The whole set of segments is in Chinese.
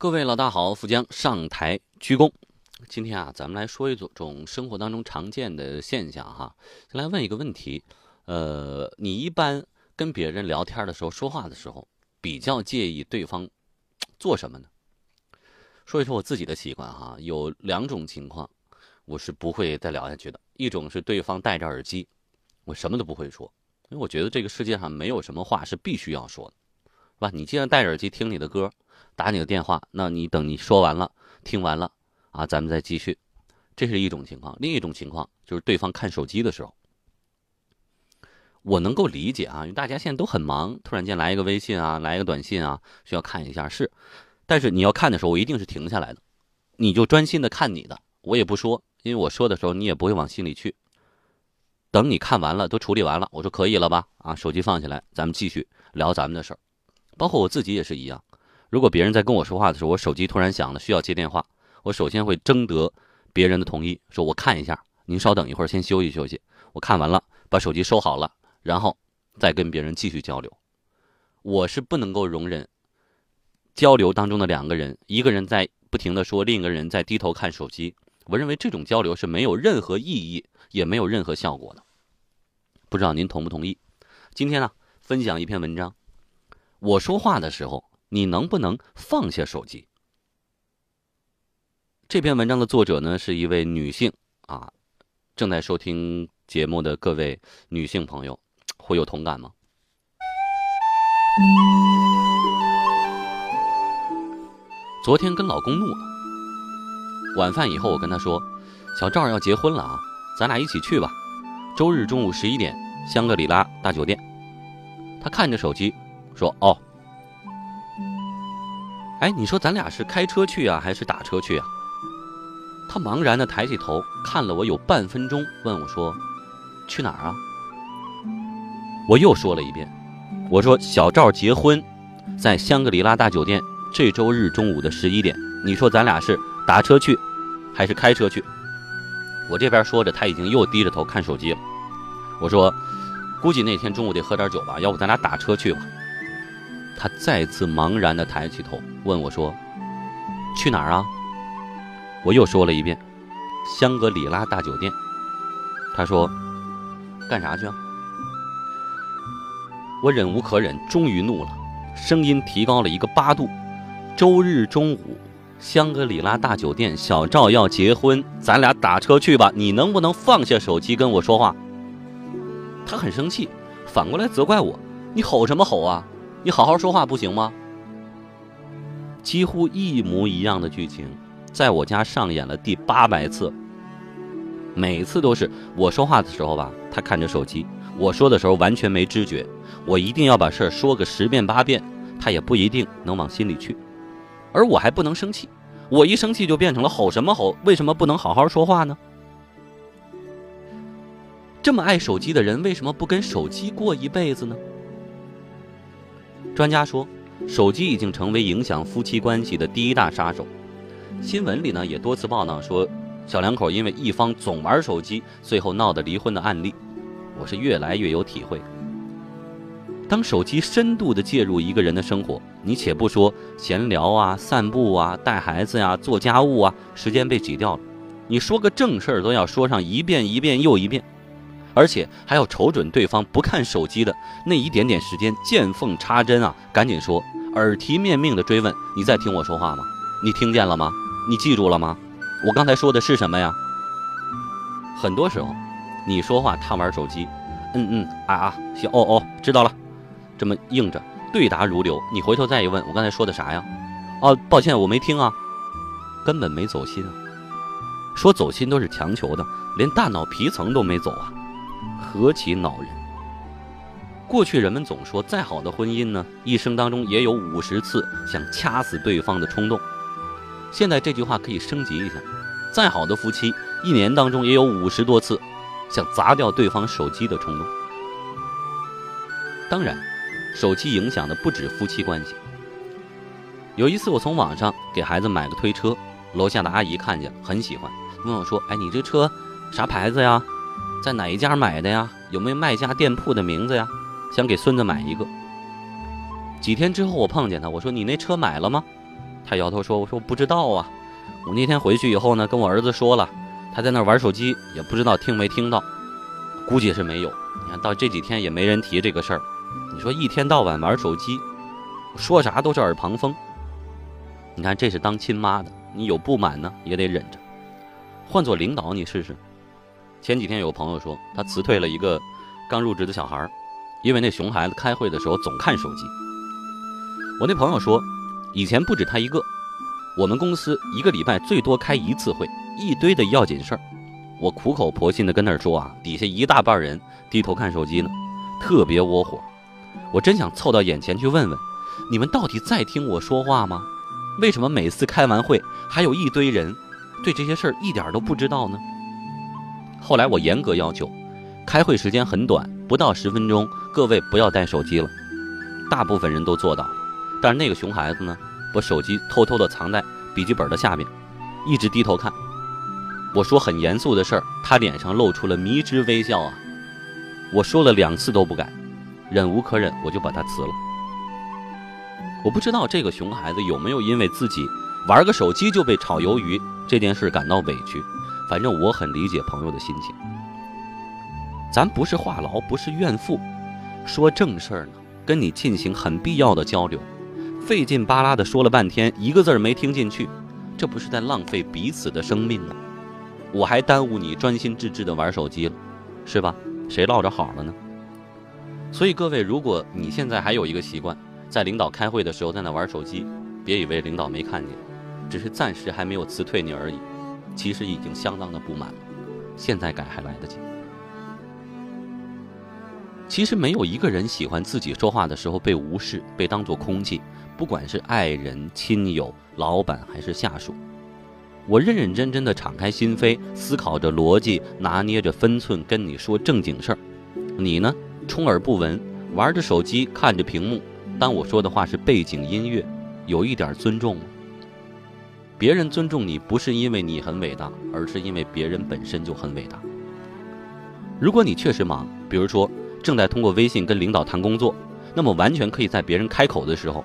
各位老大好，富江上台鞠躬。今天啊，咱们来说一种生活当中常见的现象哈。先来问一个问题，呃，你一般跟别人聊天的时候、说话的时候，比较介意对方做什么呢？说一说我自己的习惯哈，有两种情况，我是不会再聊下去的。一种是对方戴着耳机，我什么都不会说，因为我觉得这个世界上没有什么话是必须要说的，是吧？你既然戴着耳机听你的歌。打你的电话，那你等你说完了，听完了，啊，咱们再继续，这是一种情况。另一种情况就是对方看手机的时候，我能够理解啊，因为大家现在都很忙，突然间来一个微信啊，来一个短信啊，需要看一下是，但是你要看的时候，我一定是停下来的，你就专心的看你的，我也不说，因为我说的时候你也不会往心里去。等你看完了，都处理完了，我说可以了吧？啊，手机放下来，咱们继续聊咱们的事儿，包括我自己也是一样。如果别人在跟我说话的时候，我手机突然响了，需要接电话，我首先会征得别人的同意，说我看一下，您稍等一会儿，先休息休息。我看完了，把手机收好了，然后再跟别人继续交流。我是不能够容忍交流当中的两个人，一个人在不停的说，另一个人在低头看手机。我认为这种交流是没有任何意义，也没有任何效果的。不知道您同不同意？今天呢，分享一篇文章，我说话的时候。你能不能放下手机？这篇文章的作者呢是一位女性啊，正在收听节目的各位女性朋友，会有同感吗？昨天跟老公怒了，晚饭以后我跟他说：“小赵要结婚了啊，咱俩一起去吧，周日中午十一点，香格里拉大酒店。”他看着手机说：“哦。”哎，你说咱俩是开车去啊，还是打车去啊？他茫然的抬起头看了我有半分钟，问我说：“去哪儿啊？”我又说了一遍：“我说小赵结婚，在香格里拉大酒店，这周日中午的十一点。你说咱俩是打车去，还是开车去？”我这边说着，他已经又低着头看手机了。我说：“估计那天中午得喝点酒吧，要不咱俩打车去吧？”他再次茫然地抬起头，问我说：“去哪儿啊？”我又说了一遍：“香格里拉大酒店。”他说：“干啥去啊？”我忍无可忍，终于怒了，声音提高了一个八度：“周日中午，香格里拉大酒店，小赵要结婚，咱俩打车去吧。你能不能放下手机跟我说话？”他很生气，反过来责怪我：“你吼什么吼啊？”你好好说话不行吗？几乎一模一样的剧情，在我家上演了第八百次。每次都是我说话的时候吧，他看着手机；我说的时候完全没知觉。我一定要把事儿说个十遍八遍，他也不一定能往心里去。而我还不能生气，我一生气就变成了吼什么吼？为什么不能好好说话呢？这么爱手机的人，为什么不跟手机过一辈子呢？专家说，手机已经成为影响夫妻关系的第一大杀手。新闻里呢也多次报道说，小两口因为一方总玩手机，最后闹得离婚的案例。我是越来越有体会。当手机深度的介入一个人的生活，你且不说闲聊啊、散步啊、带孩子呀、做家务啊，时间被挤掉了，你说个正事儿都要说上一遍一遍又一遍。而且还要瞅准对方不看手机的那一点点时间，见缝插针啊！赶紧说，耳提面命的追问：“你在听我说话吗？你听见了吗？你记住了吗？我刚才说的是什么呀？”很多时候，你说话他玩手机，嗯嗯啊啊行哦哦知道了，这么应着对答如流。你回头再一问，我刚才说的啥呀？哦，抱歉我没听啊，根本没走心啊！说走心都是强求的，连大脑皮层都没走啊！何其恼人！过去人们总说，再好的婚姻呢，一生当中也有五十次想掐死对方的冲动。现在这句话可以升级一下：再好的夫妻，一年当中也有五十多次想砸掉对方手机的冲动。当然，手机影响的不止夫妻关系。有一次，我从网上给孩子买个推车，楼下的阿姨看见很喜欢，问我说：“哎，你这车啥牌子呀？”在哪一家买的呀？有没有卖家店铺的名字呀？想给孙子买一个。几天之后我碰见他，我说：“你那车买了吗？”他摇头说：“我说不知道啊，我那天回去以后呢，跟我儿子说了，他在那玩手机，也不知道听没听到，估计是没有。你看到这几天也没人提这个事儿。你说一天到晚玩手机，说啥都是耳旁风。你看这是当亲妈的，你有不满呢也得忍着。换做领导，你试试。前几天有个朋友说，他辞退了一个刚入职的小孩，因为那熊孩子开会的时候总看手机。我那朋友说。以前不止他一个，我们公司一个礼拜最多开一次会，一堆的要紧事儿。我苦口婆心的跟那儿说啊，底下一大半人低头看手机呢，特别窝火。我真想凑到眼前去问问，你们到底在听我说话吗？为什么每次开完会还有一堆人对这些事儿一点都不知道呢？后来我严格要求，开会时间很短，不到十分钟，各位不要带手机了。大部分人都做到了。但是那个熊孩子呢，把手机偷偷的藏在笔记本的下面，一直低头看。我说很严肃的事儿，他脸上露出了迷之微笑啊。我说了两次都不改，忍无可忍，我就把他辞了。我不知道这个熊孩子有没有因为自己玩个手机就被炒鱿鱼这件事感到委屈，反正我很理解朋友的心情。咱不是话痨，不是怨妇，说正事儿呢，跟你进行很必要的交流。费劲巴拉的说了半天，一个字儿没听进去，这不是在浪费彼此的生命吗？我还耽误你专心致志的玩手机了，是吧？谁落着好了呢？所以各位，如果你现在还有一个习惯，在领导开会的时候在那玩手机，别以为领导没看见，只是暂时还没有辞退你而已，其实已经相当的不满了，现在改还来得及。其实没有一个人喜欢自己说话的时候被无视，被当作空气。不管是爱人、亲友、老板还是下属，我认认真真的敞开心扉，思考着逻辑，拿捏着分寸，跟你说正经事儿。你呢，充耳不闻，玩着手机，看着屏幕。当我说的话是背景音乐，有一点尊重吗？别人尊重你，不是因为你很伟大，而是因为别人本身就很伟大。如果你确实忙，比如说正在通过微信跟领导谈工作，那么完全可以在别人开口的时候。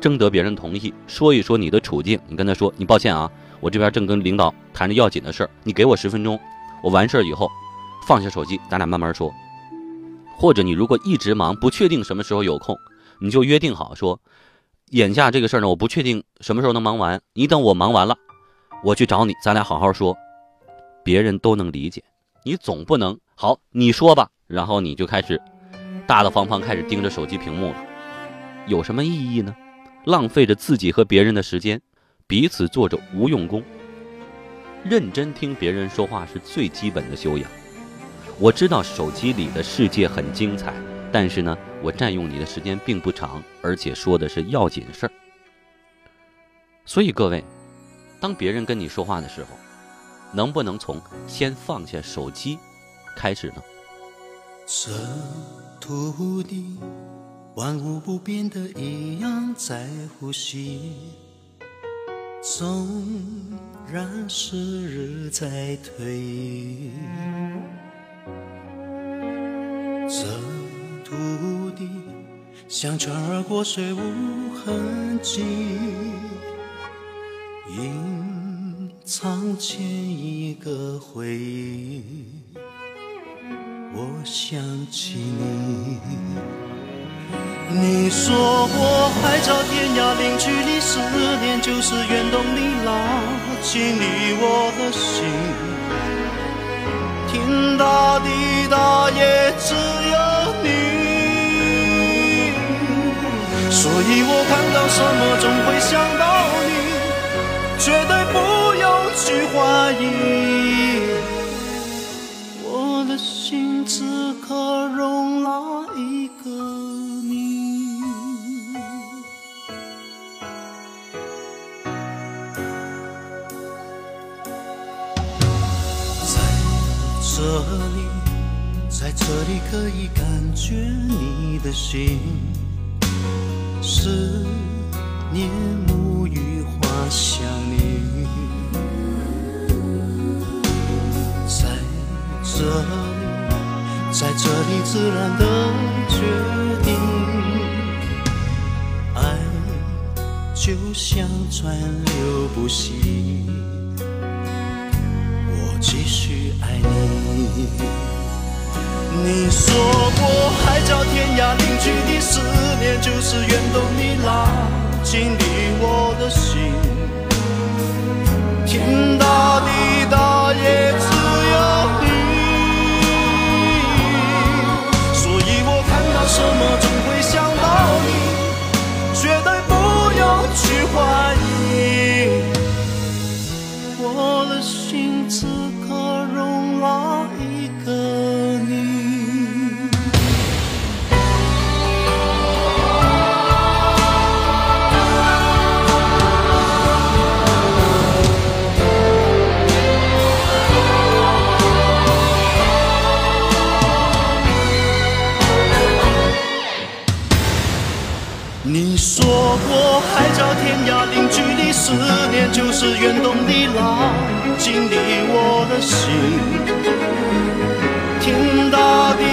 征得别人同意，说一说你的处境。你跟他说：“你抱歉啊，我这边正跟领导谈着要紧的事儿，你给我十分钟，我完事儿以后放下手机，咱俩慢慢说。”或者你如果一直忙，不确定什么时候有空，你就约定好说：“眼下这个事儿呢，我不确定什么时候能忙完，你等我忙完了，我去找你，咱俩好好说。”别人都能理解，你总不能好你说吧，然后你就开始大大方方开始盯着手机屏幕了，有什么意义呢？浪费着自己和别人的时间，彼此做着无用功。认真听别人说话是最基本的修养。我知道手机里的世界很精彩，但是呢，我占用你的时间并不长，而且说的是要紧事儿。所以各位，当别人跟你说话的时候，能不能从先放下手机开始呢？这土地。万物不变的一样在呼吸，纵然时日在推，这土地像船儿过水无痕迹，隐藏前一个回忆，我想起你。你说过海角天涯，零距离，思念就是原动力，拉近你我的心。所以我看到什么，总会想到你，绝对不用去怀疑。我的心此刻容纳一个你，在。这里，在这里可以感觉你的心，思念沐浴花香你，在这里，在这里自然的决定，爱就。像川流不息。我继续爱你。你说过海角天涯，零距离，思念就是远动你拉近你我的心。天大地大，说过海角天涯，零距离，思念就是原动力，拉近离我的心。天大地